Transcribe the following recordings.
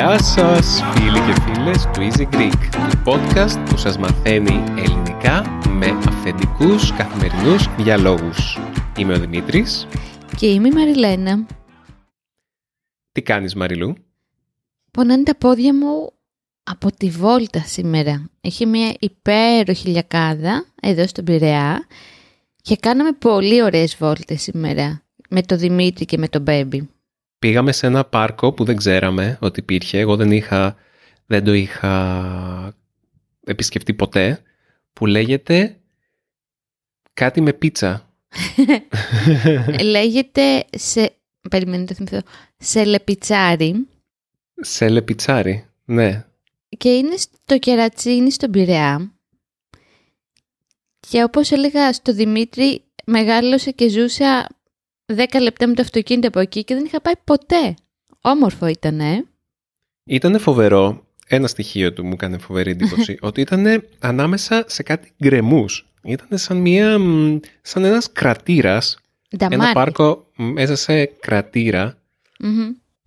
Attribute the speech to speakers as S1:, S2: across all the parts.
S1: Γεια σας φίλοι και φίλες του Easy Greek, του podcast που σας μαθαίνει ελληνικά με αυθεντικούς καθημερινούς διαλόγους. Είμαι ο Δημήτρης.
S2: Και είμαι η Μαριλένα.
S1: Τι κάνεις Μαριλού;
S2: Πονάνε τα πόδια μου από τη βόλτα σήμερα. Έχει μια υπέροχη λιακάδα εδώ στον Πειραιά και κάναμε πολύ ωραίες βόλτες σήμερα με το Δημήτρη και με το Μπέμπι.
S1: Πήγαμε σε ένα πάρκο που δεν ξέραμε ότι υπήρχε. Εγώ δεν, είχα, δεν το είχα επισκεφτεί ποτέ. Που λέγεται κάτι με πίτσα.
S2: Λέγεται σε... Περιμένετε, θυμηθώ. Σε λεπιτσάρι.
S1: Σε λεπιτσάρι, ναι.
S2: Και είναι στο κερατσίνι στον Πειραιά. Και όπως έλεγα στο Δημήτρη, μεγάλωσε και ζούσα 10 λεπτά με το αυτοκίνητο από εκεί και δεν είχα πάει ποτέ. Όμορφο ήταν, ε.
S1: Ήτανε φοβερό. Ένα στοιχείο του μου έκανε φοβερή εντύπωση. ότι ήταν ανάμεσα σε κάτι γκρεμούς. Ήταν σαν, μια, σαν ένας κρατήρας. Ένα πάρκο μέσα σε κρατήρα.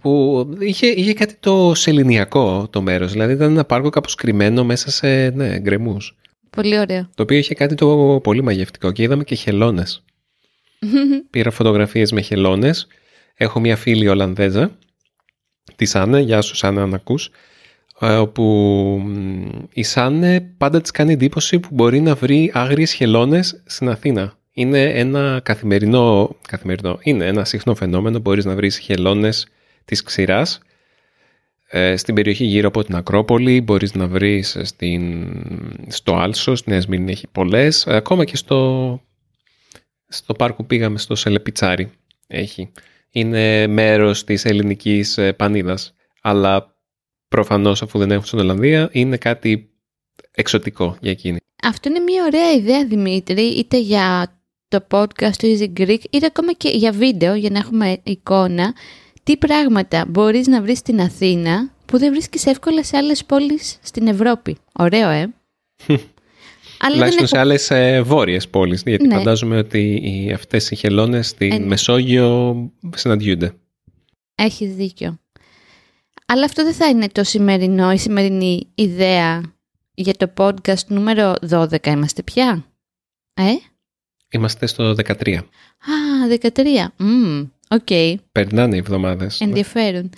S1: Που είχε, είχε κάτι το σεληνιακό το μέρος. Δηλαδή ήταν ένα πάρκο κάπως κρυμμένο μέσα σε ναι, γκρεμούς.
S2: Πολύ ωραίο.
S1: Το οποίο είχε κάτι το πολύ μαγευτικό και είδαμε και χελώνες. Πήρα φωτογραφίες με χελώνες. Έχω μια φίλη Ολλανδέζα, τη Σάνε, γεια σου Σάνε αν ακούς, ε, όπου η Σάνε πάντα της κάνει εντύπωση που μπορεί να βρει άγριες χελώνες στην Αθήνα. Είναι ένα καθημερινό, καθημερινό είναι ένα συχνό φαινόμενο, μπορείς να βρεις χελώνες της ξηράς ε, στην περιοχή γύρω από την Ακρόπολη, μπορείς να βρεις στην, στο Άλσο, στην Εσμήνη έχει πολλές, ε, ακόμα και στο στο πάρκο που πήγαμε στο Σελεπιτσάρι έχει. Είναι μέρος της ελληνικής ε, πανίδας, αλλά προφανώς αφού δεν έχουν στην Ολλανδία είναι κάτι εξωτικό για εκείνη.
S2: Αυτό είναι μια ωραία ιδέα Δημήτρη, είτε για το podcast του Easy Greek, είτε ακόμα και για βίντεο, για να έχουμε εικόνα. Τι πράγματα μπορείς να βρεις στην Αθήνα που δεν βρίσκεις εύκολα σε άλλες πόλεις στην Ευρώπη. Ωραίο, ε!
S1: Αλλά Τουλάχιστον σε άλλες ε, βόρειες πόλεις. Γιατί ναι. φαντάζομαι ότι αυτές οι χελώνες στη ε, ναι. Μεσόγειο συναντιούνται.
S2: Έχεις δίκιο. Αλλά αυτό δεν θα είναι το σημερινό, η σημερινή ιδέα για το podcast νούμερο 12 είμαστε πια; Ε;
S1: Είμαστε στο 13.
S2: Α, 13. OK. okay.
S1: Περνάνε οι εβδομάδες.
S2: Ενδιαφέρον.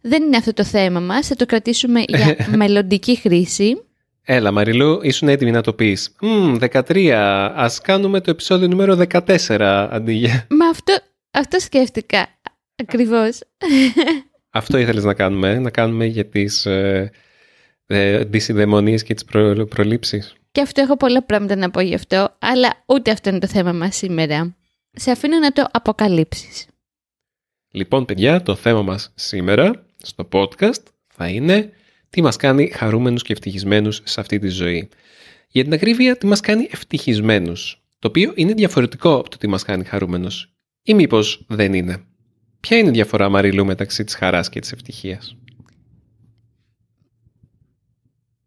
S2: Δεν είναι αυτό το θέμα μας, θα το κρατήσουμε για μελλοντική χρήση.
S1: Έλα Μαριλού, ήσουν έτοιμη να το πεις. Μμ, 13. Ας κάνουμε το επεισόδιο νούμερο 14 αντί για...
S2: Μα αυτό, αυτό σκέφτηκα ακριβώς.
S1: Αυτό ήθελες να κάνουμε, να κάνουμε για τις ε, ε, και τις προ, προλήψεις.
S2: Και αυτό έχω πολλά πράγματα να πω γι' αυτό, αλλά ούτε αυτό είναι το θέμα μας σήμερα. Σε αφήνω να το αποκαλύψεις.
S1: Λοιπόν, παιδιά, το θέμα μας σήμερα στο podcast θα είναι τι μας κάνει χαρούμενους και ευτυχισμένους σε αυτή τη ζωή; Για την ακρίβεια, τι μας κάνει ευτυχισμένους, το οποίο είναι διαφορετικό από το τι μας κάνει χαρούμενος. Ή μήπως δεν είναι; Ποια είναι η διαφορά, Μαριλού, μεταξύ της χαράς και της ευτυχίας;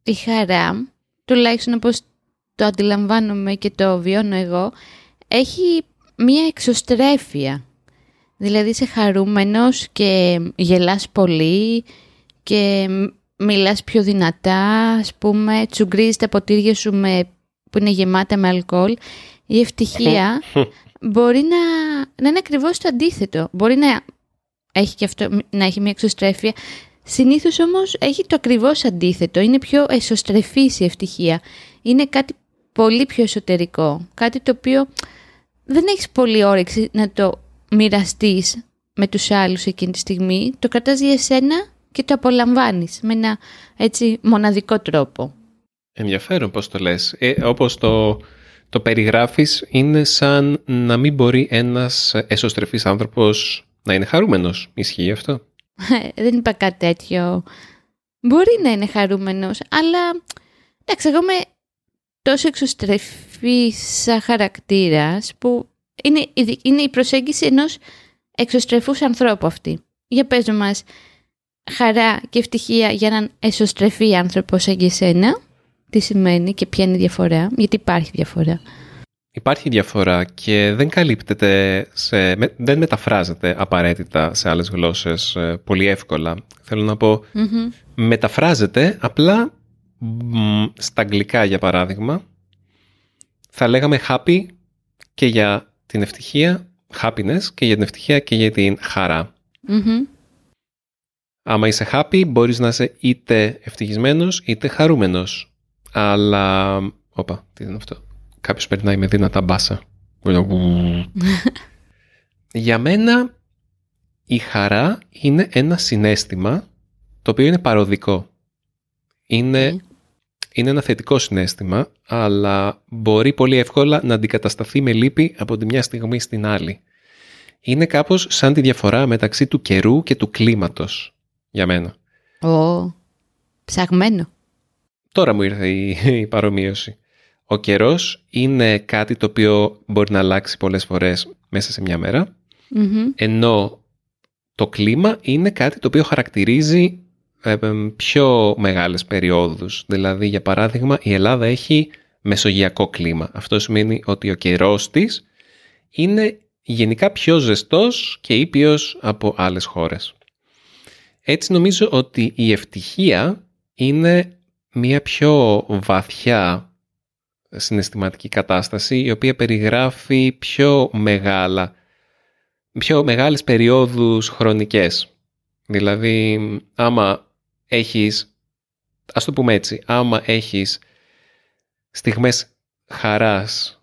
S2: Η χαρά, τουλάχιστον όπως το αντιλαμβάνομαι και το βιώνω εγώ, έχει μία εξωστρέφεια. Δηλαδή είσαι χαρούμενος και γελάς πολύ και μιλάς πιο δυνατά, ας πούμε, τσουγκρίζεις τα ποτήρια σου με, που είναι γεμάτα με αλκοόλ. Η ευτυχία μπορεί να, να είναι ακριβώς το αντίθετο. Μπορεί να έχει, και αυτό, να έχει μια εξωστρέφεια. Συνήθως όμως έχει το ακριβώς αντίθετο. Είναι πιο εσωστρεφής η ευτυχία. Είναι κάτι πολύ πιο εσωτερικό. Κάτι το οποίο δεν έχεις πολύ όρεξη να το μοιραστείς με τους άλλους εκείνη τη στιγμή. Το κρατάς για εσένα και το απολαμβάνεις με ένα έτσι μοναδικό τρόπο.
S1: Ενδιαφέρον πώς το λες. Ε, όπως το, το περιγράφεις είναι σαν να μην μπορεί ένας εσωστρεφής άνθρωπος να είναι χαρούμενος. Ισχύει αυτό;
S2: Ε, δεν είπα κάτι τέτοιο. Μπορεί να είναι χαρούμενος, αλλά εντάξει, εγώ είμαι τόσο εξωστρεφής χαρακτήρας που είναι, είναι η προσέγγιση ενός εξωστρεφούς ανθρώπου αυτή. Για πες μας, χαρά και ευτυχία για έναν εσωστρεφή άνθρωπο σαν και εσένα. Τι σημαίνει και ποια είναι η διαφορά, γιατί υπάρχει διαφορά.
S1: υπάρχει διαφορά και δεν καλύπτεται, σε, δεν μεταφράζεται απαραίτητα σε άλλες γλώσσες ε, πολύ εύκολα. Θέλω να πω, μεταφράζεται απλά στα αγγλικά για παράδειγμα. Θα λέγαμε happy και για την ευτυχία, happiness και για την ευτυχία και για την χαρά. Άμα είσαι happy μπορείς να είσαι είτε ευτυχισμένος είτε χαρούμενος. Αλλά... Όπα, τι είναι αυτό; Κάποιος περνάει με δυνατά μπάσα. Για μένα η χαρά είναι ένα συνέστημα το οποίο είναι παροδικό. Είναι, είναι ένα θετικό συνέστημα, αλλά μπορεί πολύ εύκολα να αντικατασταθεί με λύπη από τη μια στιγμή στην άλλη. Είναι κάπως σαν τη διαφορά μεταξύ του καιρού και του κλίματος, για μένα.
S2: Ω, ψαγμένο.
S1: Τώρα μου ήρθε η, η παρομοίωση. Ο καιρός είναι κάτι το οποίο μπορεί να αλλάξει πολλές φορές μέσα σε μια μερα ενώ το κλίμα είναι κάτι το οποίο χαρακτηρίζει ε, πιο μεγάλες περιόδους. Δηλαδή, για παράδειγμα, η Ελλάδα έχει μεσογειακό κλίμα. Αυτό σημαίνει ότι ο καιρός της είναι γενικά πιο ζεστός και ήπιος από άλλες χώρες. Έτσι νομίζω ότι η ευτυχία είναι μια πιο βαθιά συναισθηματική κατάσταση η οποία περιγράφει πιο μεγάλα πιο μεγάλες περιόδους χρονικές. Δηλαδή, άμα έχεις, ας το πούμε έτσι, άμα έχεις στιγμές χαράς,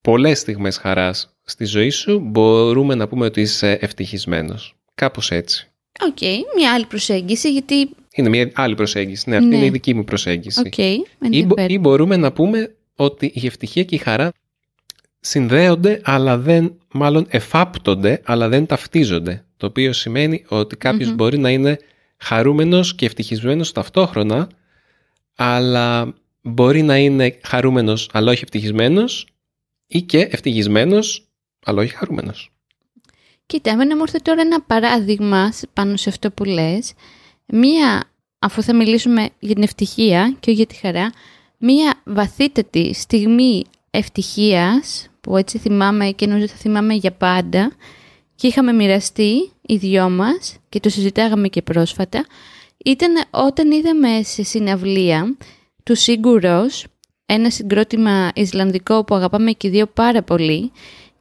S1: πολλές στιγμές χαράς στη ζωή σου, μπορούμε να πούμε ότι είσαι ευτυχισμένος. Κάπως έτσι.
S2: Οκ, μια άλλη προσέγγιση, γιατί...
S1: Είναι μια άλλη προσέγγιση, ναι, αυτή ναι. είναι η δική μου προσέγγιση.
S2: Okay,
S1: ή, ή μπορούμε να πούμε ότι η ευτυχία και η χαρά συνδέονται, αλλά δεν, μάλλον εφάπτονται, αλλά δεν ταυτίζονται. Το οποίο σημαίνει ότι μπορεί να είναι χαρούμενος και ευτυχισμένος ταυτόχρονα, αλλά μπορεί να είναι χαρούμενος αλλά όχι ευτυχισμένος ή και ευτυχισμένος αλλά όχι χαρούμενος.
S2: Κοίτα, εμένα μου ήρθε τώρα ένα παράδειγμα πάνω σε αυτό που λες. Μία, αφού θα μιλήσουμε για την ευτυχία και όχι για τη χαρά, μία βαθύτατη στιγμή ευτυχίας που έτσι θυμάμαι και νομίζω θα θυμάμαι για πάντα και είχαμε μοιραστεί οι δυο μας και το συζητάγαμε και πρόσφατα ήταν όταν είδαμε σε συναυλία του Σίγκουρος ένα συγκρότημα Ισλανδικό που αγαπάμε και δύο πάρα πολύ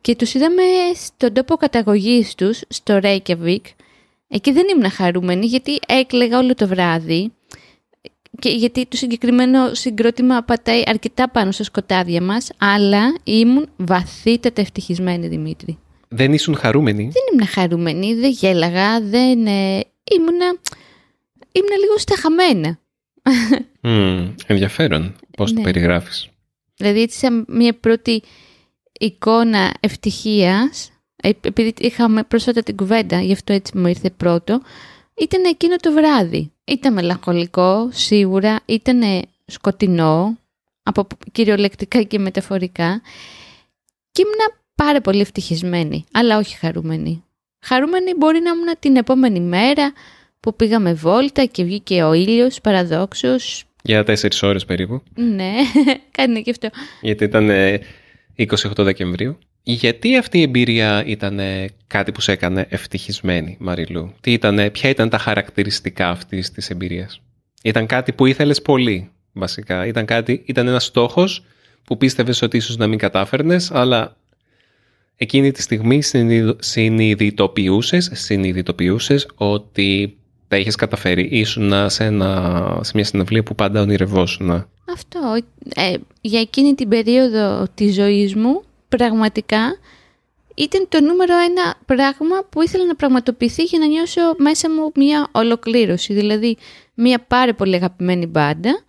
S2: και τους είδαμε στον τόπο καταγωγής τους, στο Reykjavik. Εκεί δεν ήμουν χαρούμενη γιατί έκλαιγα όλο το βράδυ και γιατί το συγκεκριμένο συγκρότημα πατάει αρκετά πάνω στα σκοτάδια μας, αλλά ήμουν βαθύτατα ευτυχισμένη, Δημήτρη.
S1: Δεν ήσουν χαρούμενη;
S2: Δεν ήμουν χαρούμενη, δεν γέλαγα, δεν... Ε, ήμουνα, ήμουνα λίγο σταχαμένα.
S1: Mm, ενδιαφέρον πώς το ναι. περιγράφεις.
S2: Δηλαδή έτσι σαν μια πρώτη εικόνα ευτυχίας, ε, επειδή είχαμε πρόσφατα την κουβέντα, γι' αυτό έτσι μου ήρθε πρώτο, ήταν εκείνο το βράδυ. Ήταν μελαγχολικό, σίγουρα, ήταν σκοτεινό, από κυριολεκτικά και μεταφορικά και ήμουν πάρα πολύ ευτυχισμένη, αλλά όχι χαρούμενη. Χαρούμενη μπορεί να ήμουν την επόμενη μέρα που πήγαμε βόλτα και βγήκε ο ήλιος παραδόξως.
S1: Για τέσσερις ώρες περίπου.
S2: Ναι, κάνει και αυτό.
S1: Γιατί ήταν 28 Δεκεμβρίου. Γιατί αυτή η εμπειρία ήταν κάτι που σε έκανε ευτυχισμένη, Μαριλού; Τι ήτανε, ποια ήταν τα χαρακτηριστικά αυτής της εμπειρίας; Ήταν κάτι που ήθελες πολύ, βασικά. Ήταν, κάτι, ήταν ένας στόχος που πίστευες ότι ίσως να μην κατάφερνες, αλλά εκείνη τη στιγμή συνειδητοποιούσες, συνειδητοποιούσες ότι τα είχες καταφέρει. Ήσουν σε, ένα, σε μια συναυλία που πάντα ονειρευόσουν.
S2: Αυτό. Ε, για εκείνη την περίοδο της ζωής μου, πραγματικά ήταν το νούμερο ένα πράγμα που ήθελα να πραγματοποιηθεί για να νιώσω μέσα μου μια ολοκλήρωση. Δηλαδή, μια πάρα πολύ αγαπημένη μπάντα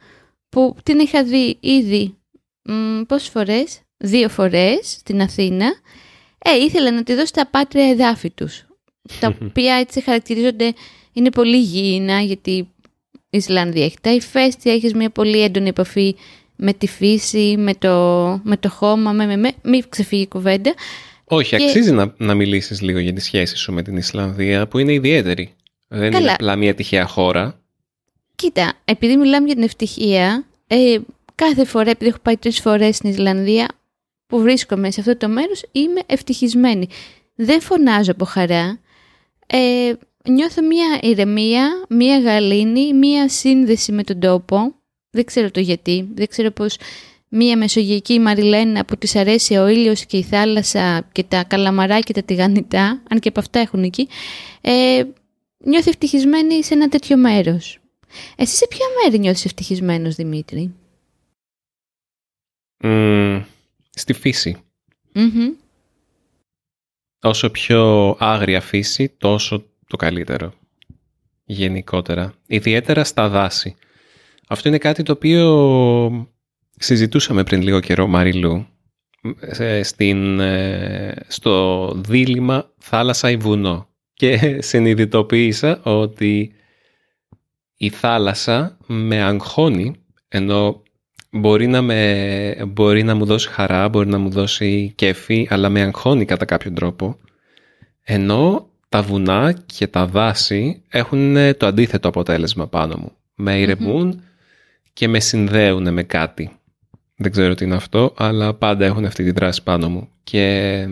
S2: που την είχα δει ήδη μ, πόσες φορές, δύο φορές στην Αθήνα ε, ήθελα να τη δώσω τα πάτρια εδάφη τους, τα οποία έτσι χαρακτηρίζονται, είναι πολύ γήινα, γιατί η Ισλανδία έχει τα ηφαίστεια, έχεις μια πολύ έντονη επαφή με τη φύση, με το, με το χώμα, με, με, με, μη ξεφύγει η κουβέντα.
S1: Όχι, αξίζει να, να μιλήσεις λίγο για τη σχέση σου με την Ισλανδία, που είναι ιδιαίτερη. Δεν είναι απλά μια τυχαία χώρα.
S2: Κοίτα, επειδή μιλάμε για την ευτυχία, ε, κάθε φορά, επειδή έχω πάει τρεις φορές στην Ισλανδία, που βρίσκομαι σε αυτό το μέρος είμαι ευτυχισμένη. Δεν φωνάζω από χαρά. Ε, νιώθω μία ηρεμία, μία γαλήνη, μία σύνδεση με τον τόπο. Δεν ξέρω το γιατί. Δεν ξέρω πώς μία μεσογειακή Μαριλένα που της αρέσει ο ήλιος και η θάλασσα και τα καλαμαρά και τα τηγανιτά, αν και από αυτά έχουν εκεί, ε, νιώθει ευτυχισμένη σε ένα τέτοιο μέρος. Εσύ σε ποια μέρη νιώθεις ευτυχισμένος, Δημήτρη;
S1: στη φυση Όσο πιο άγρια φύση, τόσο το καλύτερο. Γενικότερα. Ιδιαίτερα στα δάση. Αυτό είναι κάτι το οποίο συζητούσαμε πριν λίγο καιρό, Μαριλού, στην, ε, στο δίλημα θάλασσα ή βουνό. Και συνειδητοποίησα ότι η θάλασσα με αγχώνει, ενώ μπορεί να, με, μπορεί να μου δώσει χαρά, μπορεί να μου δώσει κέφι, αλλά με αγχώνει κατά κάποιο τρόπο. Ενώ τα βουνά και τα δάση έχουν το αντίθετο αποτέλεσμα πάνω μου. Με ηρεμουν και με συνδέουν με κάτι. Δεν ξέρω τι είναι αυτό, αλλά πάντα έχουν αυτή τη δράση πάνω μου. Και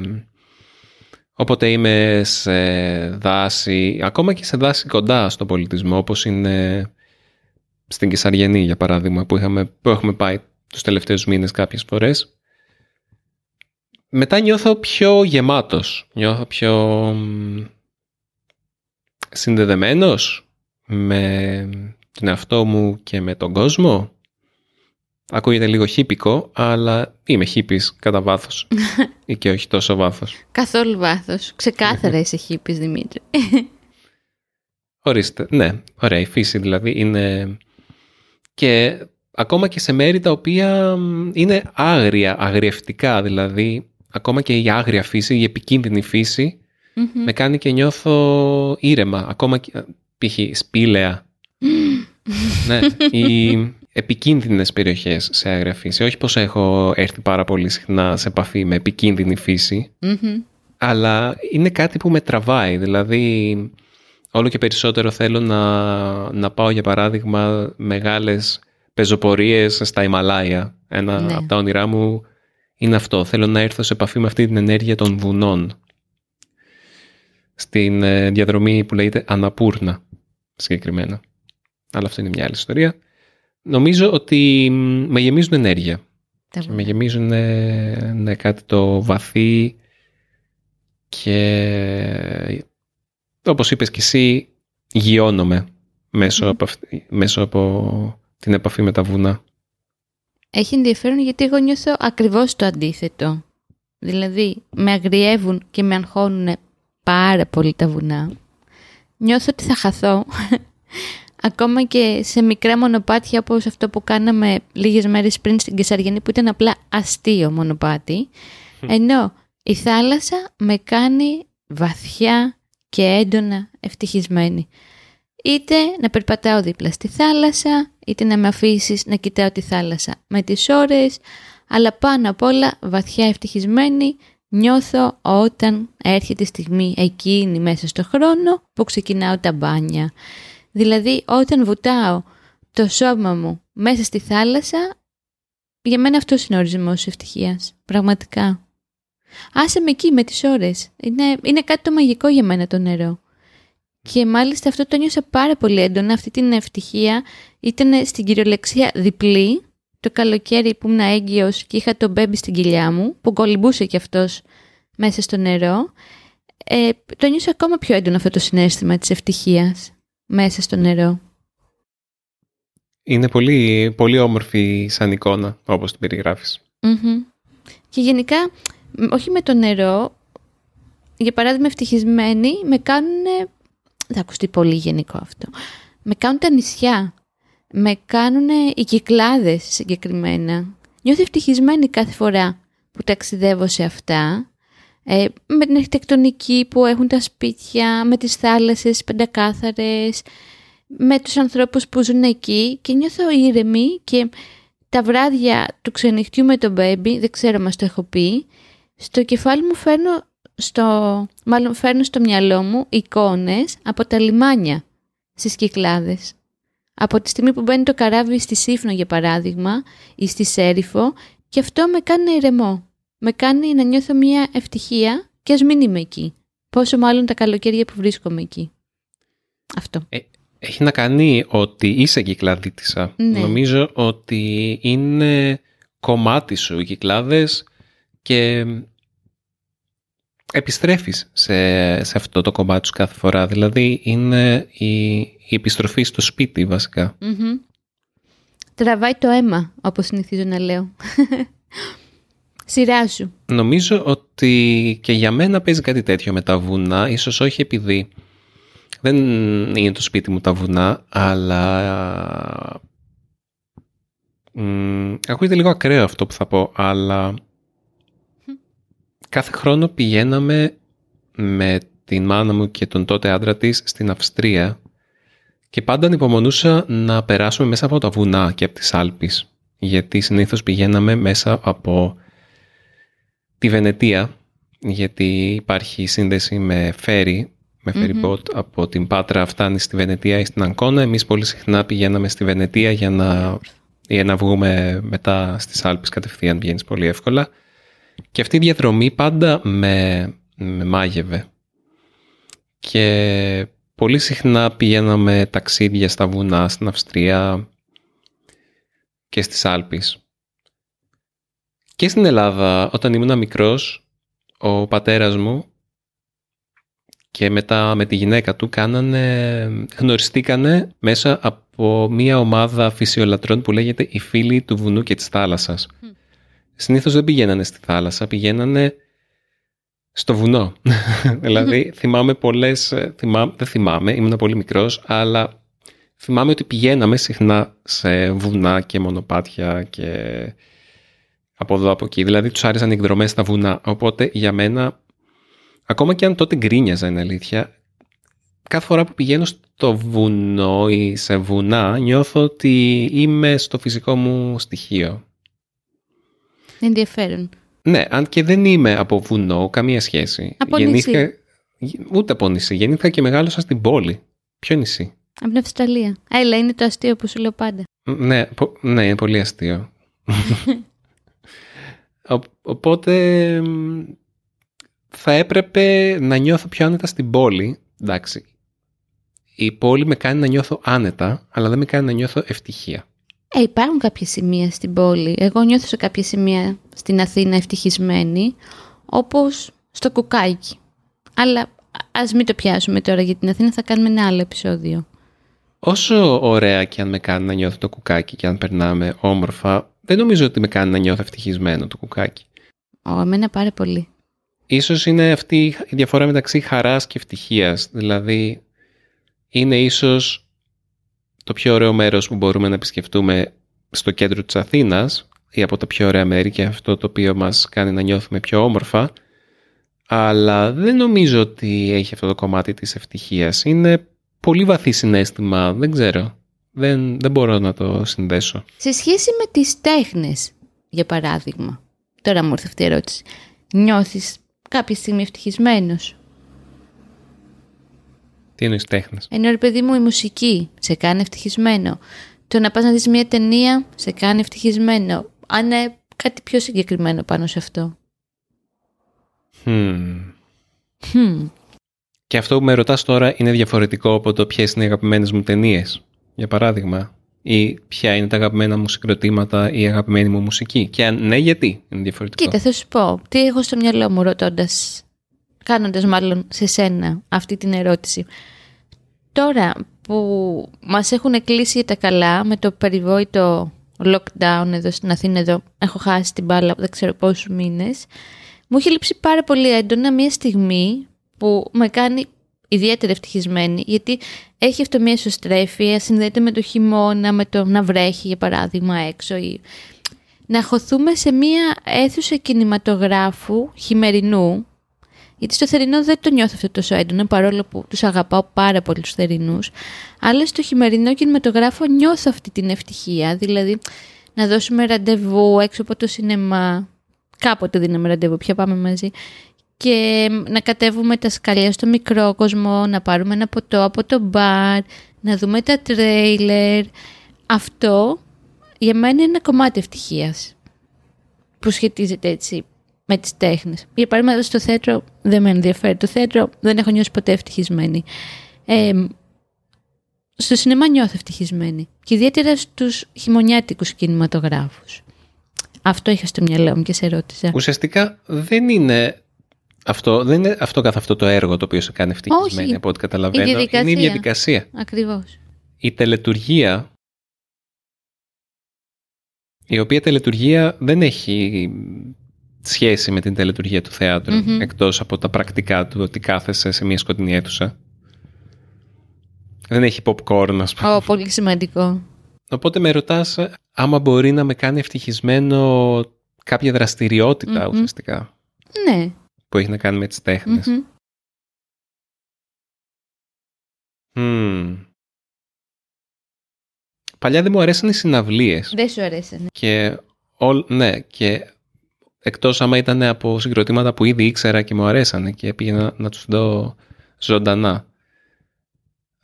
S1: όποτε είμαι σε δάση, ακόμα και σε δάση κοντά στο πολιτισμό, όπως είναι στην Κεσαριανή για παράδειγμα, που, είχαμε, που έχουμε πάει τους τελευταίους μήνες κάποιες φορές, μετά νιώθω πιο γεμάτος, νιώθω πιο συνδεδεμένος με τον εαυτό μου και με τον κόσμο Ακούγεται λίγο χύπικο, αλλά είμαι χύπης κατά βάθος ή και όχι τόσο βάθος.
S2: Καθόλου βάθος. Ξεκάθαρα είσαι χύπης, Δημήτρη.
S1: Ορίστε. Ναι, ωραία. Η φύση δηλαδή είναι... Και ακόμα και σε μέρη τα οποία είναι άγρια, αγριευτικά. Δηλαδή, ακόμα και η άγρια φύση, η επικίνδυνη με κάνει και νιώθω ήρεμα. Ακόμα και, π.χ. σπήλαια. ναι, η, επικίνδυνες περιοχές σε άγρια φύση. Όχι πως έχω έρθει πάρα πολύ συχνά σε επαφή με επικίνδυνη αλλά είναι κάτι που με τραβάει. Δηλαδή, όλο και περισσότερο θέλω να, να πάω, για παράδειγμα, μεγάλες πεζοπορίες στα Ιμαλάια. Ένα ναι. από τα όνειρά μου είναι αυτό. Θέλω να έρθω σε επαφή με αυτή την ενέργεια των βουνών. Στην ε, διαδρομή που λέγεται Αναπούρνα, συγκεκριμένα. Αλλά αυτό είναι μια άλλη ιστορία νομίζω ότι με γεμίζουν ενέργεια. με γεμίζουν ναι, κάτι το βαθύ και όπως είπες και εσύ γιώνομαι μέσω, από, μέσω από την επαφή με τα βουνά.
S2: Έχει ενδιαφέρον γιατί εγώ νιώθω ακριβώς το αντίθετο. Δηλαδή με αγριεύουν και με αγχώνουν πάρα πολύ τα βουνά. Νιώθω ότι θα χαθώ ακόμα και σε μικρά μονοπάτια όπως αυτό που κάναμε λίγες μέρες πριν στην Κεσαριανή που ήταν απλά αστείο μονοπάτι, ενώ η θάλασσα με κάνει βαθιά και έντονα ευτυχισμένη. Είτε να περπατάω δίπλα στη θάλασσα, είτε να με αφήσεις να κοιτάω τη θάλασσα με τις ώρες, αλλά πάνω απ' όλα βαθιά ευτυχισμένη νιώθω όταν έρχεται η στιγμή εκείνη μέσα στο χρόνο που ξεκινάω τα μπάνια. Δηλαδή όταν βουτάω το σώμα μου μέσα στη θάλασσα, για μένα αυτός είναι ο ορισμός ευτυχίας. Πραγματικά. Άσε με εκεί με τις ώρες. Είναι, είναι κάτι το μαγικό για μένα το νερό. Και μάλιστα αυτό το νιώσα πάρα πολύ έντονα, αυτή την ευτυχία ήταν στην κυριολεξία διπλή, το καλοκαίρι που ήμουν έγκυος και είχα τον μπέμπι στην κοιλιά μου, που κολυμπούσε κι αυτός μέσα στο νερό. Ε, το νιώσα ακόμα πιο έντονο αυτό το συνέστημα της ευτυχίας μέσα στο νερό.
S1: Είναι πολύ, πολύ όμορφη σαν εικόνα, όπως την περιγραφεις
S2: Και γενικά, όχι με το νερό, για παράδειγμα ευτυχισμένοι με κάνουν, θα ακουστεί πολύ γενικό αυτό, με κάνουν τα νησιά, με κάνουν οι κυκλάδες συγκεκριμένα. Νιώθω ευτυχισμένη κάθε φορά που ταξιδεύω σε αυτά ε, με την αρχιτεκτονική που έχουν τα σπίτια, με τις θάλασσες πεντακάθαρες, με τους ανθρώπους που ζουν εκεί και νιώθω ήρεμη και τα βράδια του ξενυχτιού με τον μπέμπι, δεν ξέρω μας το έχω πει, στο κεφάλι μου φέρνω στο, μάλλον φέρνω στο μυαλό μου εικόνες από τα λιμάνια στις Κυκλάδες. Από τη στιγμή που μπαίνει το καράβι στη Σύφνο για παράδειγμα ή στη Σέριφο και αυτό με κάνει ηρεμό με κάνει να νιώθω μια ευτυχία και ας μην είμαι εκεί. Πόσο μάλλον τα καλοκαίρια που βρίσκομαι εκεί. Αυτό.
S1: Ε, έχει να κάνει ότι είσαι κυκλαδίτησα.
S2: Ναι.
S1: Νομίζω ότι είναι κομμάτι σου οι κυκλάδες και επιστρέφεις σε, σε αυτό το κομμάτι σου κάθε φορά. Δηλαδή είναι η, η επιστροφή στο σπίτι βασικά.
S2: Μμμ. Τραβάει το αίμα, όπως συνηθίζω να λέω. Σειρά σου.
S1: Νομίζω ότι και για μένα παίζει κάτι τέτοιο με τα βουνά, ίσως όχι επειδή δεν είναι το σπίτι μου τα βουνά, αλλά μ, ακούγεται λίγο ακραίο αυτό που θα πω, αλλά κάθε χρόνο πηγαίναμε με την μάνα μου και τον τότε άντρα της στην Αυστρία και πάντα ανυπομονούσα να περάσουμε μέσα από τα βουνά και από τις Άλπεις γιατί συνήθως πηγαίναμε μέσα από τη Βενετία γιατί υπάρχει σύνδεση με φέρι, με ferry boat από την Πάτρα φτάνει στη Βενετία ή στην Αγκώνα. Εμείς πολύ συχνά πηγαίναμε στη Βενετία για να, για να βγούμε μετά στις Άλπεις κατευθείαν βγαίνεις πολύ εύκολα. Και αυτή η διαδρομή πάντα με, με μάγευε. Και πολύ συχνά πηγαίναμε ταξίδια στα βουνά στην Αυστρία και στις Άλπεις. Και στην Ελλάδα, όταν ήμουν μικρός, ο πατέρας μου και μετά με τη γυναίκα του κάνανε, γνωριστήκανε μέσα από μια ομάδα φυσιολατρών που λέγεται «Οι φίλοι του βουνού και της θάλασσας». Συνήθως δεν πηγαίνανε στη θάλασσα, πηγαίνανε στο βουνό. δηλαδή θυμάμαι πολλές, θυμά, δεν θυμάμαι, ήμουν πολύ μικρός, αλλά θυμάμαι ότι πηγαίναμε συχνά σε βουνά και μονοπάτια και από εδώ από εκεί. Δηλαδή τους άρεσαν οι εκδρομές στα βουνά. Οπότε για μένα, ακόμα και αν τότε γκρίνιαζα είναι αλήθεια, κάθε φορά που πηγαίνω στο βουνό ή σε βουνά νιώθω ότι είμαι στο φυσικό μου στοιχείο.
S2: Ενδιαφέρον.
S1: Ναι, αν και δεν είμαι από βουνό, καμία σχέση.
S2: Από
S1: Γεννήθηκα... Ούτε από νησί. Γεννήθηκα και μεγάλωσα στην πόλη. Ποιο νησί;
S2: Από την Αυστραλία. Έλα, είναι το αστείο που σου λέω πάντα.
S1: Ναι, πο- ναι είναι πολύ αστείο. Ο- Οπότε μ, θα έπρεπε να νιώθω πιο άνετα στην πόλη. Εντάξει. Η πόλη με κάνει να νιώθω άνετα, αλλά δεν με κάνει να νιώθω ευτυχία.
S2: Ε, υπάρχουν κάποια σημεία στην πόλη. Εγώ νιώθω σε κάποια σημεία στην Αθήνα ευτυχισμένη, όπως στο κουκάκι. Αλλά α- ας μην το πιάσουμε τώρα για την Αθήνα, θα κάνουμε ένα άλλο επεισόδιο.
S1: Όσο ωραία και αν με κάνει να νιώθω το κουκάκι και αν περνάμε όμορφα, δεν νομίζω ότι με κάνει να νιώθω ευτυχισμένο το κουκάκι.
S2: Ω, εμένα πάρα πολύ.
S1: Ίσως είναι αυτή η διαφορά μεταξύ χαράς και ευτυχίας. Δηλαδή, είναι ίσως το πιο ωραίο μέρος που μπορούμε να επισκεφτούμε στο κέντρο της Αθήνας ή από τα πιο ωραία μέρη και αυτό το οποίο μας κάνει να νιώθουμε πιο όμορφα. Αλλά δεν νομίζω ότι έχει αυτό το κομμάτι της ευτυχίας. Είναι πολύ βαθύ συνέστημα, δεν ξέρω. Δεν, δεν μπορώ να το συνδέσω.
S2: Σε σχέση με τις τέχνες, για παράδειγμα, τώρα μου ήρθε αυτή η ερώτηση, νιώθεις κάποια στιγμή ευτυχισμένος;
S1: Τι είναι τέχνες.
S2: Ενώ ρε παιδί μου η μουσική σε κάνει ευτυχισμένο. Το να πας να δεις μια ταινία σε κάνει ευτυχισμένο. Αν είναι κάτι πιο συγκεκριμένο πάνω σε αυτό.
S1: Hmm.
S2: Hm.
S1: Και αυτό που με ρωτάς τώρα είναι διαφορετικό από το ποιες είναι οι αγαπημένες μου ταινίες, για παράδειγμα. Ή ποια είναι τα αγαπημένα μου συγκροτήματα ή η αγαπημένη μου μουσική. Και αν ναι, γιατί είναι διαφορετικό;
S2: Κοίτα, θα σου πω. Τι έχω στο μυαλό μου ρωτώντας, κάνοντα μάλλον σε σένα αυτή την ερώτηση. Τώρα που μας έχουν κλείσει για τα καλά με το περιβόητο lockdown εδώ στην Αθήνα εδώ, έχω χάσει την μπάλα δεν ξέρω πόσους μήνες, μου έχει λείψει πάρα πολύ έντονα μια στιγμή που με κάνει ιδιαίτερα ευτυχισμένη, γιατί έχει αυτό μια ισοστρέφεια, συνδέεται με το χειμώνα, με το να βρέχει για παράδειγμα έξω ή να χωθούμε σε μια αίθουσα κινηματογράφου χειμερινού, γιατί στο θερινό δεν το νιώθω αυτό τόσο έντονα, παρόλο που τους αγαπάω πάρα πολύ τους θερινούς, αλλά στο χειμερινό κινηματογράφο νιώθω αυτή την ευτυχία, δηλαδή να δώσουμε ραντεβού έξω από το σινεμά, κάποτε δίναμε ραντεβού, πια πάμε μαζί, και να κατέβουμε τα σκαλιά στο μικρό κόσμο, να πάρουμε ένα ποτό από το μπαρ, να δούμε τα τρέιλερ. Αυτό για μένα είναι ένα κομμάτι ευτυχίας που σχετίζεται έτσι με τις τέχνες. Για παράδειγμα, στο θέατρο δεν με ενδιαφέρει. Το θέατρο δεν έχω νιώσει ποτέ ευτυχισμένη. Ε, στο σινεμά νιώθω ευτυχισμένη. Και ιδιαίτερα στους χειμωνιάτικους κινηματογράφους. Αυτό είχα στο μυαλό μου και σε ρώτησα.
S1: Ουσιαστικά δεν είναι αυτό, δεν είναι αυτό καθ' αυτό το έργο το οποίο σε κάνει ευτυχισμένη
S2: Όχι.
S1: από ό,τι καταλαβαίνω.
S2: Η διαδικασία.
S1: Είναι η διαδικασία.
S2: Ακριβώς.
S1: Η τελετουργία, η οποία τελετουργία δεν έχει σχέση με την τελετουργία του θεατρου
S2: Μμμ.
S1: εκτός από τα πρακτικά του ότι κάθεσαι σε μια σκοτεινή αίθουσα. Δεν έχει popcorn, ας πούμε.
S2: Ω, πολύ σημαντικό.
S1: Οπότε με ρωτάς ε, άμα μπορεί να με κάνει ευτυχισμένο κάποια δραστηριότητα
S2: Μμμ.
S1: ουσιαστικά
S2: Ναι.
S1: που έχει να κάνει με τις τέχνες.
S2: Μμμ.
S1: Μμμ. Παλιά δεν μου αρέσαν οι συναυλίες
S2: Δεν σου αρέσανε.
S1: και, όλ, ναι, και εκτός άμα ήταν από συγκροτήματα που ήδη ήξερα και μου αρέσανε και πήγαινα να τους δω ζωντανά.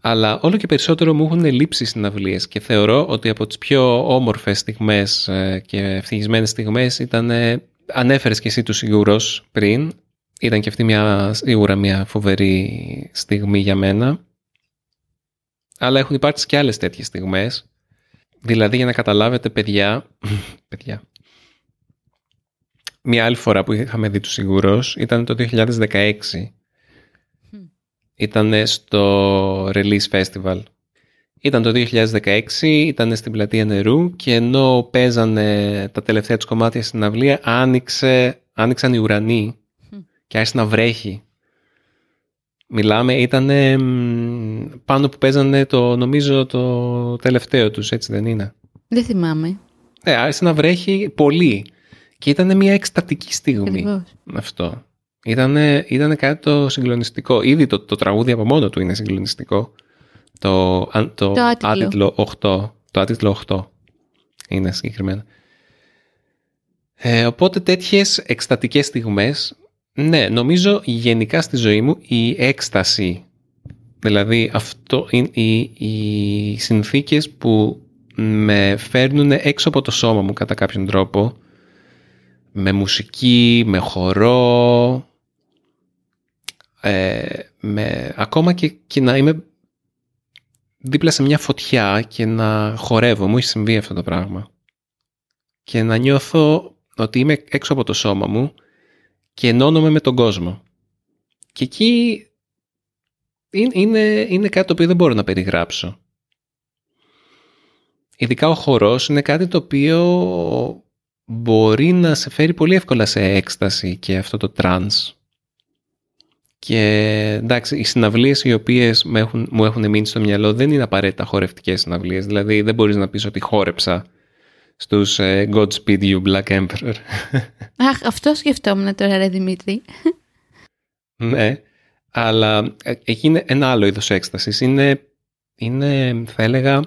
S1: Αλλά όλο και περισσότερο μου έχουν λείψει οι συναυλίες και θεωρώ ότι από τις πιο όμορφες στιγμές ε, και ευτυχισμένες στιγμές ήταν, ε, ανέφερες και εσύ τους σίγουρος πριν, ήταν και αυτή μια, σίγουρα μια φοβερή στιγμή για μένα. Αλλά έχουν υπάρξει και άλλες τέτοιες στιγμές. Δηλαδή για να καταλάβετε παιδιά, παιδιά, μια άλλη φορά που είχαμε δει τους σίγουρος ήταν το 2016.
S2: Μμ.
S1: Ήταν στο Release Festival. Ήταν το 2016, ήταν στην πλατεία νερού και ενώ παίζανε τα τελευταία τους κομμάτια στην αυλία άνοιξε, άνοιξαν οι ουρανοί
S2: Μμ.
S1: και άρχισε να βρέχει. Μιλάμε, ήταν πάνω που παίζανε το, νομίζω, το τελευταίο τους, έτσι δεν είναι;
S2: Δεν θυμάμαι.
S1: Ε, άρχισε να βρέχει πολύ. Και ήταν μια εκστατική στιγμή
S2: Ακριβώς.
S1: αυτό. Ήτανε, ήτανε κάτι το συγκλονιστικό. Ήδη το, το τραγούδι από μόνο του είναι συγκλονιστικό. Το, αν- το,
S2: Το άτιτλο.
S1: άτιτλο 8. Το άτιτλο 8 είναι συγκεκριμένα. Ε, οπότε τέτοιες εκστατικές στιγμές, ναι, νομίζω γενικά στη ζωή μου η έκσταση, δηλαδή αυτό, οι, οι, οι συνθήκες που με φέρνουν έξω από το σώμα μου κατά κάποιον τρόπο, με μουσική, με χορό, ε, με, ακόμα και, και να είμαι δίπλα σε μια φωτιά και να χορεύω. Μου έχει συμβεί αυτό το πράγμα. Και να νιώθω ότι είμαι έξω από το σώμα μου και ενώνομαι με τον κόσμο. Και εκεί είναι, είναι, είναι κάτι το οποίο δεν μπορώ να περιγράψω. Ειδικά ο χορός είναι κάτι το οποίο μπορεί να σε φέρει πολύ εύκολα σε έκσταση και αυτό το trance. Και εντάξει, οι συναυλίες οι οποίες μου έχουν, μου έχουν μείνει στο μυαλό δεν είναι απαραίτητα χορευτικές συναυλίες. Δηλαδή δεν μπορείς να πεις ότι χόρεψα στους ε, Godspeed You Black Emperor.
S2: Αχ, αυτό σκεφτόμουν τώρα, ρε Δημήτρη.
S1: ναι, αλλά ε, εκεί είναι ένα άλλο είδος έκστασης. Είναι, είναι, θα έλεγα,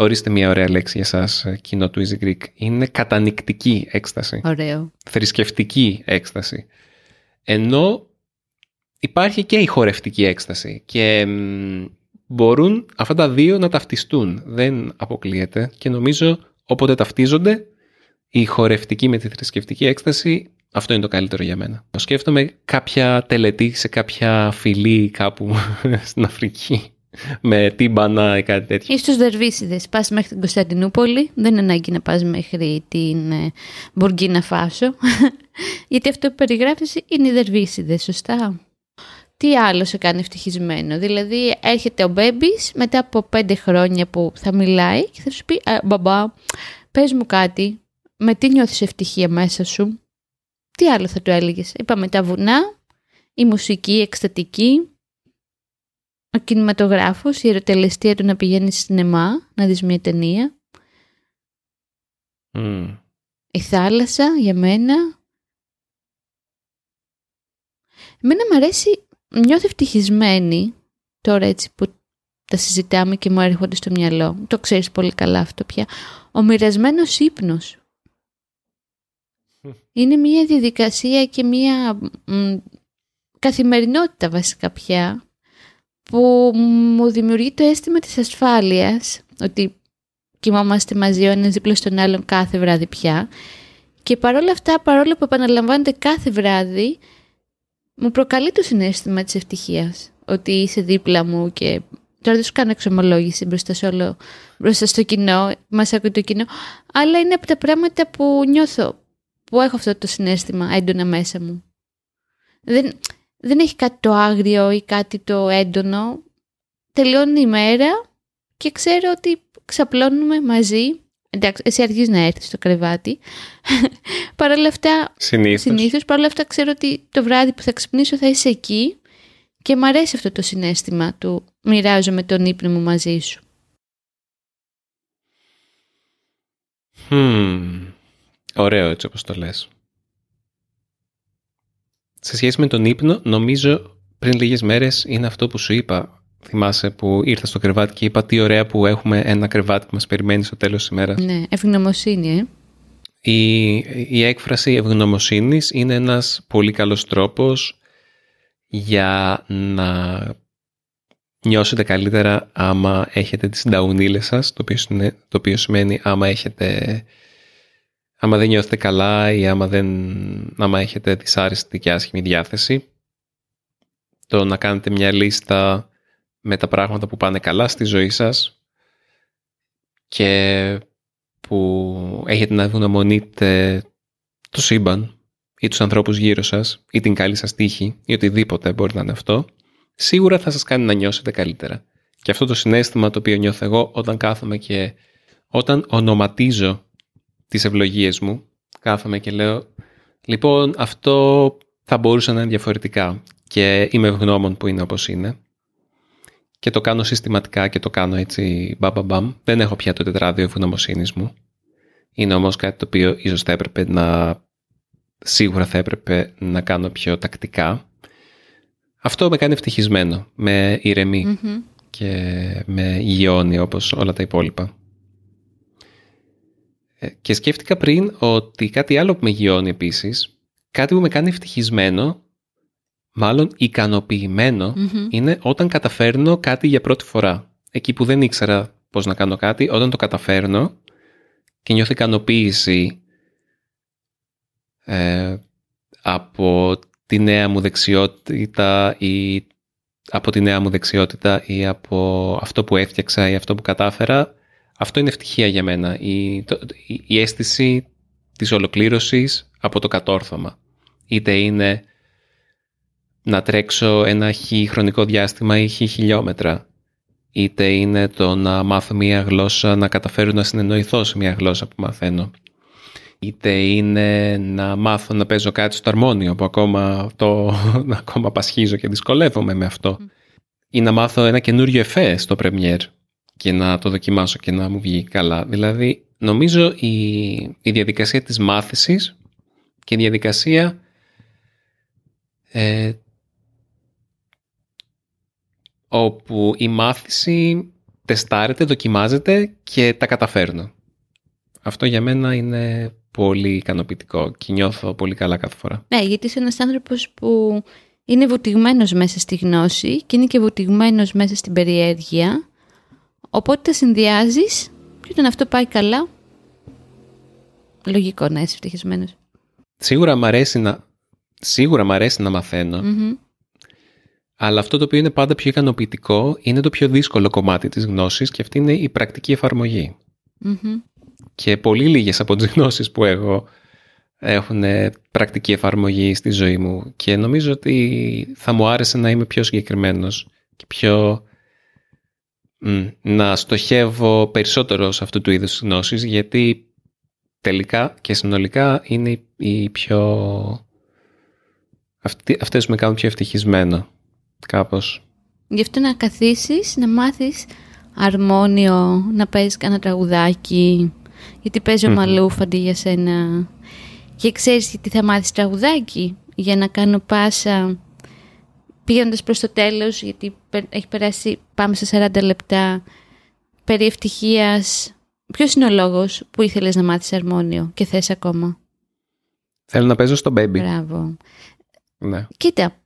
S1: ορίστε μια ωραία λέξη για σας, ε, κοινό του Easy Greek. Είναι κατανικτική έκσταση.
S2: Ωραίο.
S1: θρησκευτική έκσταση. Ενώ υπάρχει και η χορευτική έκσταση και μ, μπορούν αυτά τα δύο να ταυτιστούν. Δεν αποκλείεται και νομίζω όποτε ταυτίζονται η χορευτική με τη θρησκευτική έκσταση αυτό είναι το καλύτερο για μένα. Σκέφτομαι κάποια τελετή σε κάποια φυλή κάπου στην Αφρική με τύμπανα ή κάτι τέτοιο.
S2: Ή στους Δερβίσιδες. Πας μέχρι την Κωνσταντινούπολη. Δεν είναι ανάγκη να πας μέχρι την ε, Μπουργκίνα Φάσο. Γιατί αυτό που περιγράφεις είναι οι Δερβίσιδες, σωστά; Τι άλλο σε κάνει ευτυχισμένο; Δηλαδή έρχεται ο Μπέμπης μετά από πέντε χρόνια που θα μιλάει και θα σου πει «Α, «Μπαμπά, πες μου κάτι. Με τι νιώθεις ευτυχία μέσα σου». Τι άλλο θα του έλεγες; Είπαμε τα βουνά, η μουσική, η εκστατική, ο κινηματογράφος, η ερωτελεστία του να πηγαίνει στη σινεμά, να δεις μια ταινία,
S1: Μμ.
S2: η θάλασσα για μένα. Εμένα μου αρέσει, νιώθω ευτυχισμένη, τώρα έτσι που τα συζητάμε και μου έρχονται στο μυαλό. Το ξέρεις πολύ καλά αυτό πια. Ο μοιρασμένος ύπνος. Είναι μια διαδικασία και μια μ, καθημερινότητα βασικά πια που μου δημιουργεί το αίσθημα της ασφάλειας ότι κοιμόμαστε μαζί ο ένας δίπλα στον άλλον κάθε βράδυ πια Και παρόλα αυτά, παρόλο που επαναλαμβάνεται κάθε βράδυ, μου προκαλεί το συνέστημα της ευτυχίας. Ότι είσαι δίπλα μου και τώρα δεν σου κάνω εξομολόγηση μπροστά, σε όλο, μπροστά στο κοινό, μας ακούει το κοινό, αλλά είναι από τα πράγματα που νιώθω, που έχω αυτό το συνέστημα έντονα μέσα μου. Δεν, δεν έχει κάτι το άγριο ή κάτι το έντονο. Τελειώνει η μέρα και ξέρω ότι ξαπλώνουμε μαζί. Εντάξει, εσύ αρχίζεις να έρθεις στο κρεβάτι. Παρ' όλα αυτά,
S1: Συνήθως.
S2: συνήθως, παρ' όλα αυτά ξέρω ότι το βράδυ που θα ξυπνήσω θα είσαι εκεί και μου αρέσει αυτό το συνέστημα του μοιράζομαι τον ύπνο μου μαζί σου.
S1: Hm. Ωραίο έτσι όπως το λες. Σε σχέση με τον ύπνο, νομίζω πριν λίγες μέρες είναι αυτό που σου είπα. Θυμάσαι που ήρθα στο κρεβάτι και είπα τι ωραία που έχουμε ένα κρεβάτι που μας περιμένει στο τέλος της ημέρας.
S2: Ναι, ευγνωμοσύνη, ε.
S1: Η, η έκφραση ευγνωμοσύνης είναι ένας πολύ καλός τρόπος για να νιώσετε καλύτερα άμα έχετε τις νταουνίλες σας, το οποίο, είναι- το οποίο σημαίνει άμα έχετε άμα δεν νιώθετε καλά ή άμα, δεν, άμα έχετε δυσάρεστη και άσχημη διάθεση. Το να κάνετε μια λίστα με τα πράγματα που πάνε καλά στη ζωή σας και που έχετε να ευγνωμονείτε το σύμπαν ή τους ανθρώπους γύρω σας ή την καλή σας τύχη ή οτιδήποτε μπορεί να είναι αυτό, σίγουρα θα σας κάνει να νιώσετε καλύτερα. Και αυτό το συνέστημα το οποίο νιώθω εγώ όταν κάθομαι και όταν ονοματίζω τις ευλογίες μου, κάθομαι και λέω λοιπόν αυτό θα μπορούσε να είναι διαφορετικά και είμαι ευγνώμων που είναι όπως είναι και το κάνω συστηματικά και το κάνω έτσι μπαμ Δεν έχω πια το τετράδιο ευγνωμοσύνης μου. Είναι όμως κάτι το οποίο ίσως θα έπρεπε να σίγουρα θα έπρεπε να κάνω πιο τακτικά. Αυτό με κάνει ευτυχισμένο, με ηρεμεί
S2: Μμμ.
S1: και με υγιώνει όπως όλα τα υπόλοιπα. Ε, Και σκέφτηκα πριν ότι κάτι άλλο που με υγιώνει επίσης, κάτι που με κάνει ευτυχισμένο, μάλλον ικανοποιημένο,
S2: Μμμ.
S1: είναι όταν καταφέρνω κάτι για πρώτη φορά. Εκεί που δεν ήξερα πώς να κάνω κάτι, όταν το καταφέρνω και νιώθω ικανοποίηση ε, από τη νέα μου δεξιότητα ή από τη νέα μου δεξιότητα ή από αυτό που έφτιαξα ή αυτό που κατάφερα, αυτό είναι ευτυχία για μένα. Η, το- η, η αίσθηση της ολοκλήρωσης από το κατόρθωμα. Είτε είναι να τρέξω ένα χι χρονικό διάστημα ή χι χιλιόμετρα. Είτε είναι το να μάθω μία γλώσσα, να καταφέρω να συνεννοηθώ σε μία γλώσσα που μαθαίνω. Είτε είναι να μάθω να παίζω κάτι στο αρμόνιο που ακόμα, το, ακόμα πασχίζω και δυσκολεύομαι με αυτό. Ή να μάθω ένα καινούριο εφέ στο Premiere και να το δοκιμάσω και να μου βγει καλά. Δηλαδή, νομίζω η, η διαδικασία της μάθησης και η διαδικασία ε, όπου η μάθηση τεστάρεται, δοκιμάζεται και τα καταφέρνω. Αυτό για μένα είναι πολύ ικανοποιητικό και νιώθω πολύ καλά κάθε φορά.
S2: Ναι, γιατί είσαι ένας άνθρωπος που είναι βουτυγμένος μέσα στη γνώση και είναι και βουτυγμένος μέσα στην περιέργεια. Οπότε τα συνδυάζεις και όταν αυτό πάει καλά, λογικό να είσαι ευτυχισμένος.
S1: Σίγουρα μ' αρέσει να, σίγουρα μ' αρέσει να μαθαίνω,
S2: Μμμ.
S1: αλλά αυτό το οποίο είναι πάντα πιο ικανοποιητικό είναι το πιο δύσκολο κομμάτι της γνώσης και αυτή είναι η πρακτική εφαρμογή.
S2: Μμμ.
S1: Και πολύ λίγες από τις γνώσεις που έχω έχουν πρακτική εφαρμογή στη ζωή μου και νομίζω ότι θα μου άρεσε να είμαι πιο συγκεκριμένος και πιο μ, να στοχεύω περισσότερο σε αυτού του είδους της γνώσης γιατί τελικά και συνολικά είναι οι- οι πιο αυτοί, αυτές που με κάνουν πιο ευτυχισμένο κάπως.
S2: Γι' αυτό να καθίσεις, να μάθεις αρμόνιο, να παίζεις κανένα τραγουδάκι, γιατί παίζει ο
S1: Μμμ.
S2: Μαλούφ αντί για σένα. Και ξέρεις γιατί θα μάθεις τραγουδάκι, για να κάνω πάσα πήγοντας προς το τέλος, γιατί πε- έχει περάσει, πάμε στα 40 λεπτά, περί ευτυχίας. Ποιος είναι ο λόγος που ήθελες να μάθεις αρμόνιο και θες ακόμα;
S1: Θέλω να παίζω στο baby.
S2: Μπράβο.
S1: Ναι.
S2: Κοίτα,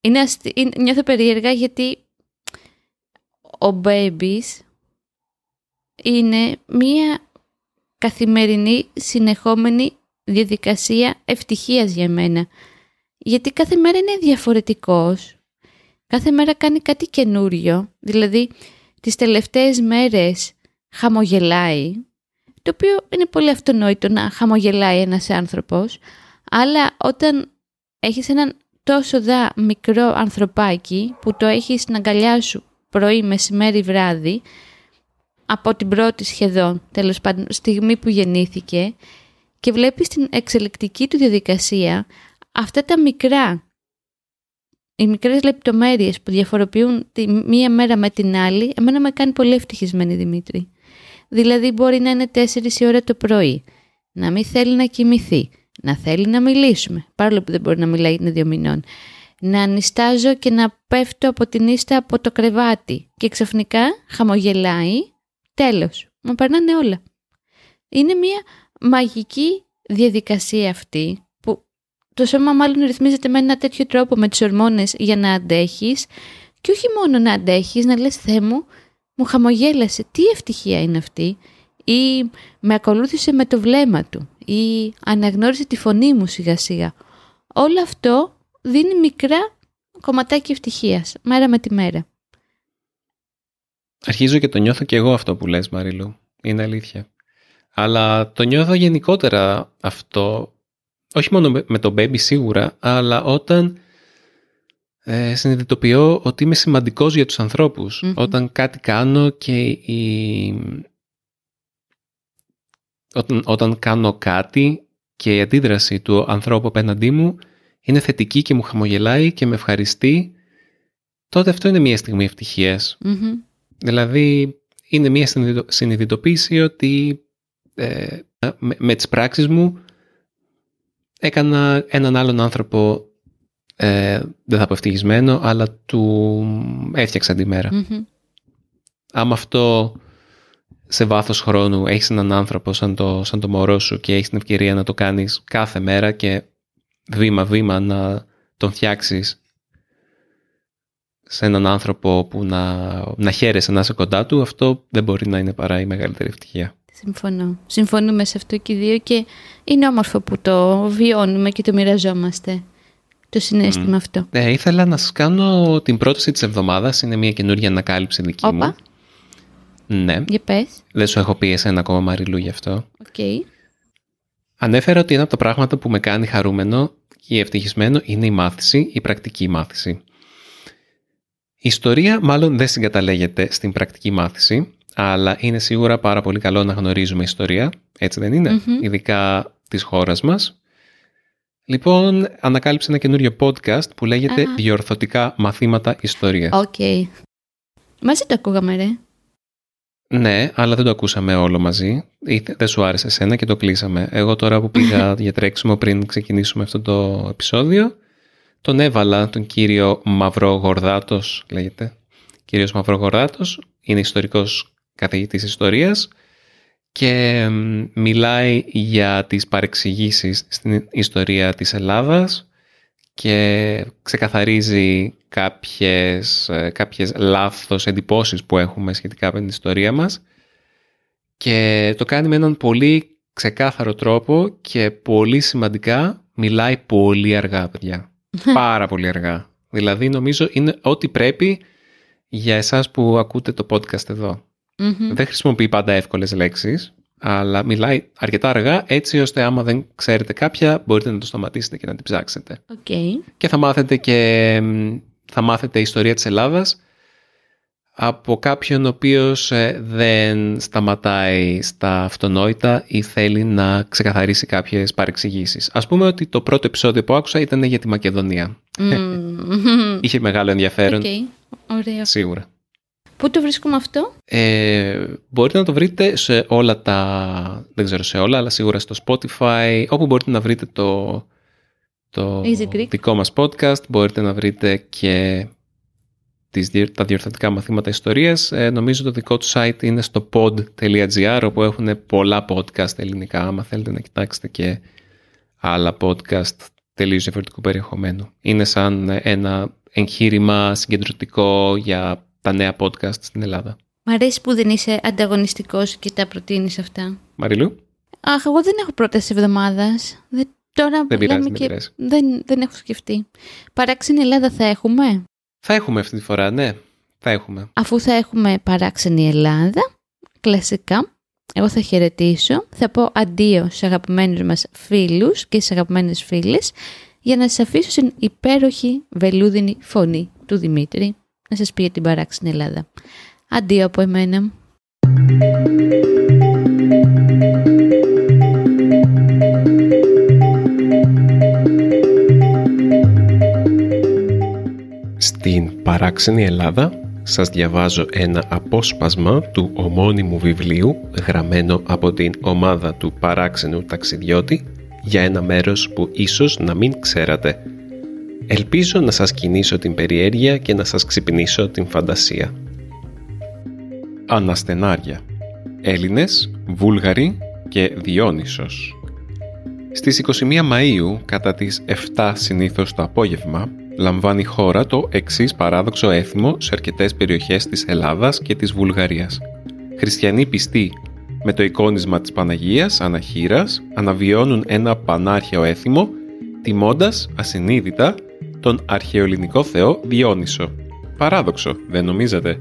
S2: είναι αστι... είναι- νιώθω περίεργα γιατί ο Babies είναι μία καθημερινή συνεχόμενη διαδικασία ευτυχίας για μένα. Γιατί κάθε μέρα είναι διαφορετικός. Κάθε μέρα κάνει κάτι καινούριο. Δηλαδή, τις τελευταίες μέρες χαμογελάει, το οποίο είναι πολύ αυτονόητο να χαμογελάει ένας άνθρωπος, αλλά όταν έχεις έναν τόσο δά μικρό ανθρωπάκι που το έχεις στην αγκαλιά σου πρωί, μεσημέρι, βράδυ, από την πρώτη σχεδόν, τέλος πάντων, στιγμή που γεννήθηκε και βλέπεις την εξελικτική του διαδικασία, αυτά τα μικρά, οι μικρές λεπτομέρειες που διαφοροποιούν τη μία μέρα με την άλλη, εμένα με κάνει πολύ ευτυχισμένη Δημήτρη. Δηλαδή μπορεί να είναι 4 η ώρα το πρωί, να μην θέλει να κοιμηθεί, να θέλει να μιλήσουμε, παρόλο που δεν μπορεί να μιλάει είναι δύο μηνών, να νιστάζω και να πέφτω από την ίστα από το κρεβάτι και ξαφνικά χαμογελάει, τέλος, μου περνάνε όλα. Είναι μια μαγική διαδικασία αυτή που το σώμα μάλλον ρυθμίζεται με ένα τέτοιο τρόπο με τις ορμόνες για να αντέχεις και όχι μόνο να αντέχεις, να λες «Θεέ μου, μου χαμογέλασε, τι ευτυχία είναι αυτή» ή με ακολούθησε με το βλέμμα του ή αναγνώρισε τη φωνή μου σιγά σιγά. Όλο αυτό δίνει μικρά κομματάκια ευτυχίας, μέρα με τη μέρα.
S1: Αρχίζω και το νιώθω και εγώ αυτό που λες Μαριλού. Είναι αλήθεια. Αλλά το νιώθω γενικότερα αυτό, όχι μόνο με το baby σίγουρα, αλλά όταν ε, συνειδητοποιώ ότι είμαι σημαντικός για τους ανθρωπους Όταν κάτι κάνω και η... όταν, όταν κάνω κάτι και η αντίδραση του ανθρώπου απέναντί μου είναι θετική και μου χαμογελάει και με ευχαριστεί, τότε αυτό είναι μια στιγμή Δηλαδή είναι μια συνειδητοποίηση ότι ε, με, με τις πράξεις μου έκανα έναν άλλον άνθρωπο ε, δεν θα πω ευτυχισμένο, αλλά του έφτιαξα τη μέρα. Mm-hmm. Άμα αυτό σε βάθος χρόνου έχεις έναν άνθρωπο σαν το, σαν το μωρό σου και έχεις την ευκαιρία να το κάνεις κάθε μέρα και βήμα-βήμα να τον φτιάξεις σε έναν άνθρωπο που να, να χαίρεσαι να είσαι κοντά του, αυτό δεν μπορεί να είναι παρά η μεγαλύτερη ευτυχία.
S2: Συμφωνώ. Συμφωνούμε σε αυτό και οι δύο και είναι όμορφο που το βιώνουμε και το μοιραζόμαστε το συναίσθημα αυτό.
S1: Ναι, ήθελα να σας κάνω την πρόταση της εβδομάδας. Είναι μια καινούργια ανακάλυψη δική Οπα. μου. Ναι.
S2: Για πες.
S1: Δεν σου έχω πει εσένα ακόμα Μαριλού γι' αυτό.
S2: OK. Okay.
S1: Ανέφερα ότι ένα από τα πράγματα που με κάνει χαρούμενο και ευτυχισμένο είναι η μάθηση, η πρακτική μάθηση. Η ιστορία μάλλον δεν συγκαταλέγεται στην πρακτική μάθηση, αλλά είναι σίγουρα πάρα πολύ καλό να γνωρίζουμε ιστορία, έτσι δεν είναι, ειδικά της χώρας μας. Λοιπόν, ανακάλυψα ένα καινούριο podcast που λέγεται «Διορθωτικά μαθήματα ιστορίας».
S2: OK. Okay. Μαζί το ακούγαμε, ρε.
S1: Ναι, αλλά δεν το ακούσαμε όλο μαζί. Δεν σου άρεσε εσένα και το κλείσαμε. Εγώ τώρα που πήγα για τρέξιμο πριν ξεκινήσουμε αυτό το επεισόδιο, τον έβαλα τον κύριο Μαυρογορδάτος, λέγεται. Κύριος Μαυρογορδάτος είναι ιστορικός καθηγητής ιστορίας και μιλάει για τις παρεξηγήσεις στην ιστορία της Ελλάδας και ξεκαθαρίζει κάποιες, ε, κάποιες λάθος εντυπώσεις που έχουμε σχετικά με την ιστορία μας και το κάνει με έναν πολύ ξεκάθαρο τρόπο και πολύ σημαντικά μιλάει πολύ αργά παιδιά. Πάρα πολύ αργά. Δηλαδή νομίζω είναι ό,τι πρέπει για εσάς που ακούτε το podcast εδώ. Δεν χρησιμοποιεί πάντα εύκολες λέξεις, αλλά μιλάει αρκετά αργά έτσι ώστε άμα δεν ξέρετε κάποια μπορείτε να το σταματήσετε και να την ψάξετε.
S2: Okay.
S1: Και θα μάθετε και θα μάθετε ιστορία της Ελλάδας από κάποιον ο οποίος ε, δεν σταματάει στα αυτονόητα ή θέλει να ξεκαθαρίσει κάποιες παρεξηγήσεις. Ας πούμε ότι το πρώτο επεισόδιο που άκουσα ήταν για τη Μακεδονία. Είχε μεγάλο ενδιαφέρον.
S2: Okay.
S1: Σίγουρα.
S2: Πού το βρίσκουμε αυτό;
S1: Ε, μπορείτε να το βρείτε σε όλα τα... Δεν ξέρω σε όλα, αλλά σίγουρα στο Spotify. Όπου μπορείτε να βρείτε το, το δικό μας podcast. Μπορείτε να βρείτε και τις, τα διορθωτικά μαθήματα ιστορίας. Ε, νομίζω το δικό του site είναι στο pod.gr όπου έχουν πολλά podcast ελληνικά. Άμα θέλετε να κοιτάξετε και άλλα podcast τελείως διαφορετικού περιεχομένου. Είναι σαν ένα εγχείρημα συγκεντρωτικό για τα νέα podcast στην Ελλάδα.
S2: Μ' αρέσει που δεν είσαι ανταγωνιστικός και τα προτείνεις αυτά.
S1: Μαριλού;
S2: Αχ, εγώ δεν έχω πρόταση εβδομάδας. Τώρα
S1: Δεν πειράζει, δεν
S2: και
S1: πειράζει.
S2: δεν, δεν έχω σκεφτεί. Παράξενη Ελλάδα θα έχουμε;
S1: Θα έχουμε αυτή τη φορά, ναι. Θα έχουμε.
S2: Αφού θα έχουμε παράξενη Ελλάδα, κλασικά, εγώ θα χαιρετήσω, θα πω αντίο σε αγαπημένους μας φίλους και σε αγαπημένες φίλες για να σας αφήσω στην υπέροχη βελούδινη φωνή του Δημήτρη να σας πει για την παράξενη Ελλάδα. Αντίο από εμένα.
S1: Στην παράξενη Ελλάδα σας διαβάζω ένα απόσπασμα του ομώνυμου βιβλίου γραμμένο από την ομάδα του παράξενου ταξιδιώτη για ένα μέρος που ίσως να μην ξέρατε. Ελπίζω να σας κινήσω την περιέργεια και να σας ξυπνήσω την φαντασία. Αναστενάρια Έλληνες, Βούλγαροι και Διόνυσος Στις 21 Μαΐου, κατά τις 7 συνήθως το απόγευμα, λαμβάνει χώρα το εξής παράδοξο έθιμο σε αρκετές περιοχές της Ελλάδας και της Βουλγαρίας. Χριστιανοί πιστοί με το εικόνισμα της Παναγίας Αναχείρας αναβιώνουν ένα πανάρχαιο έθιμο τιμώντας ασυνείδητα τον αρχαιοελληνικό θεό Διόνυσο. Παράδοξο, δεν νομίζετε;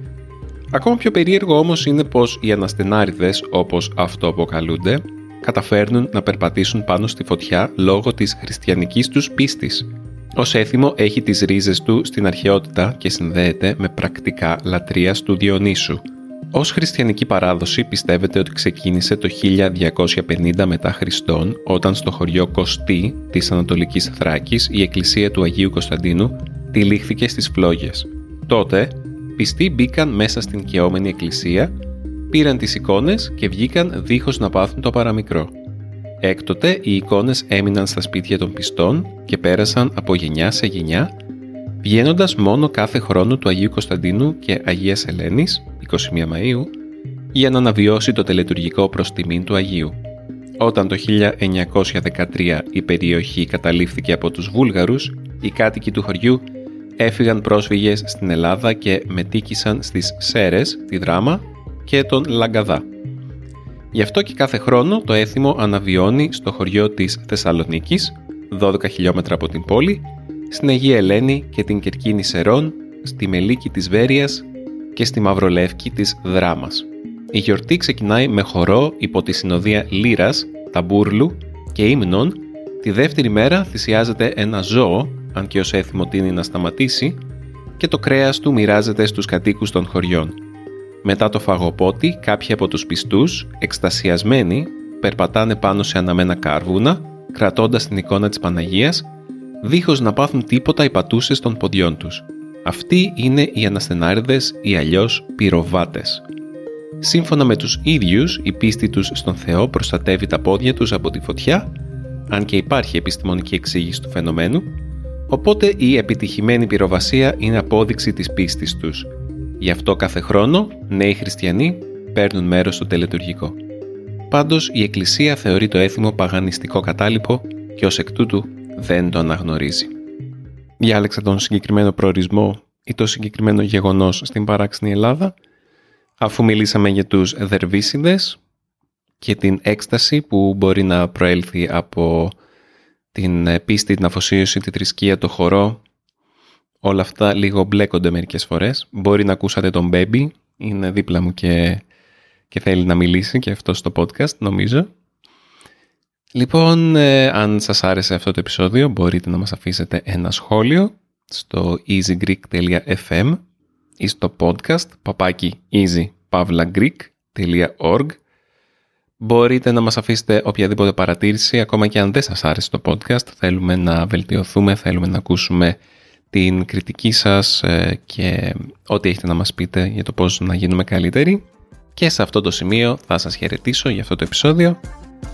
S1: Ακόμα πιο περίεργο όμως είναι πως οι αναστενάριδες, όπως αυτό αποκαλούνται, καταφέρνουν να περπατήσουν πάνω στη φωτιά λόγω της χριστιανικής τους πίστης. Ως έθιμο έχει τις ρίζες του στην αρχαιότητα και συνδέεται με πρακτικά λατρείας του Διονύσου. Ως χριστιανική παράδοση πιστεύετε ότι ξεκίνησε το 1250 μετά Χριστόν όταν στο χωριό Κωστή της Ανατολικής Θράκης η εκκλησία του Αγίου Κωνσταντίνου τυλίχθηκε στις φλόγες. Τότε πιστοί μπήκαν μέσα στην καιόμενη εκκλησία, πήραν τις εικόνες και βγήκαν δίχως να πάθουν το παραμικρό. Έκτοτε οι εικόνες έμειναν στα σπίτια των πιστών και πέρασαν από γενιά σε γενιά, βγαίνοντας μόνο κάθε χρόνο του Αγίου Κωνσταντίνου και Αγίας Ελένης, 21 Μαΐου, για να αναβιώσει το τελετουργικό προς τιμήν του Αγίου. Όταν το 1913 η περιοχή καταλήφθηκε από τους Βούλγαρους, οι κάτοικοι του χωριού έφυγαν πρόσφυγες στην Ελλάδα και μετήκησαν στις Σέρες, τη Δράμα και τον Λαγκαδά. Γι' αυτό και κάθε χρόνο το έθιμο αναβιώνει στο χωριό της Θεσσαλονίκης, 12 χιλιόμετρα από την πόλη, στην Αγία Ελένη και την Κερκίνη Σερών, στη Μελίκη της Βέρειας και στη Μαυρολεύκη της Δράμας. Η γιορτή ξεκινάει με χορό υπό τη συνοδεία Λύρας, Ταμπούρλου και Ύμνων. Τη δεύτερη μέρα θυσιάζεται ένα ζώο, αν και ως έθιμο τίνει να σταματήσει, και το κρέας του μοιράζεται στους κατοίκους των χωριών. Μετά το φαγοπότη, κάποιοι από τους πιστούς, εκστασιασμένοι, περπατάνε πάνω σε αναμένα κάρβουνα, κρατώντας την εικόνα της Παναγίας, δίχως να πάθουν τίποτα οι πατούσες των ποδιών τους. Αυτοί είναι οι αναστενάριδες ή αλλιώς πυροβάτες. Σύμφωνα με τους ίδιους, η πίστη τους στον Θεό προστατεύει τα πόδια τους από τη φωτιά, αν και υπάρχει επιστημονική εξήγηση του φαινομένου, οπότε η επιτυχημένη πυροβασία είναι απόδειξη της πίστης τους. Γι' αυτό κάθε χρόνο νέοι χριστιανοί παίρνουν μέρος στο τελετουργικό. Πάντως η Εκκλησία θεωρεί το έθιμο παγανιστικό κατάλοιπο και ως εκ τούτου δεν το αναγνωρίζει. Διάλεξα τον συγκεκριμένο προορισμό ή το συγκεκριμένο γεγονός στην παράξενη Ελλάδα αφού μιλήσαμε για τους δερβίσιδες και την έκσταση που μπορεί να προέλθει από την πίστη, την αφοσίωση, τη θρησκεία, το χορό. Όλα αυτά λίγο μπλέκονται μερικές φορές. Μπορεί να ακούσατε τον Baby, είναι δίπλα μου και, και θέλει να μιλήσει και αυτό στο podcast νομίζω. Λοιπόν, ε, αν σας άρεσε αυτό το επεισόδιο μπορείτε να μας αφήσετε ένα σχόλιο στο easygreek.fm ή στο podcast παπάκι easypavlagreek.org Μπορείτε να μας αφήσετε οποιαδήποτε παρατήρηση, ακόμα και αν δεν σας άρεσε το podcast. Θέλουμε να βελτιωθούμε, θέλουμε να ακούσουμε την κριτική σας ε, και ό,τι έχετε να μας πείτε για το πώς να γίνουμε καλύτεροι. Και σε αυτό το σημείο θα σας χαιρετήσω για αυτό το επεισόδιο.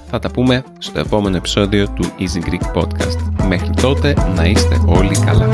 S1: Θα τα πούμε στο επόμενο επεισόδιο του Easy Greek Podcast. Μέχρι τότε να είστε όλοι καλά.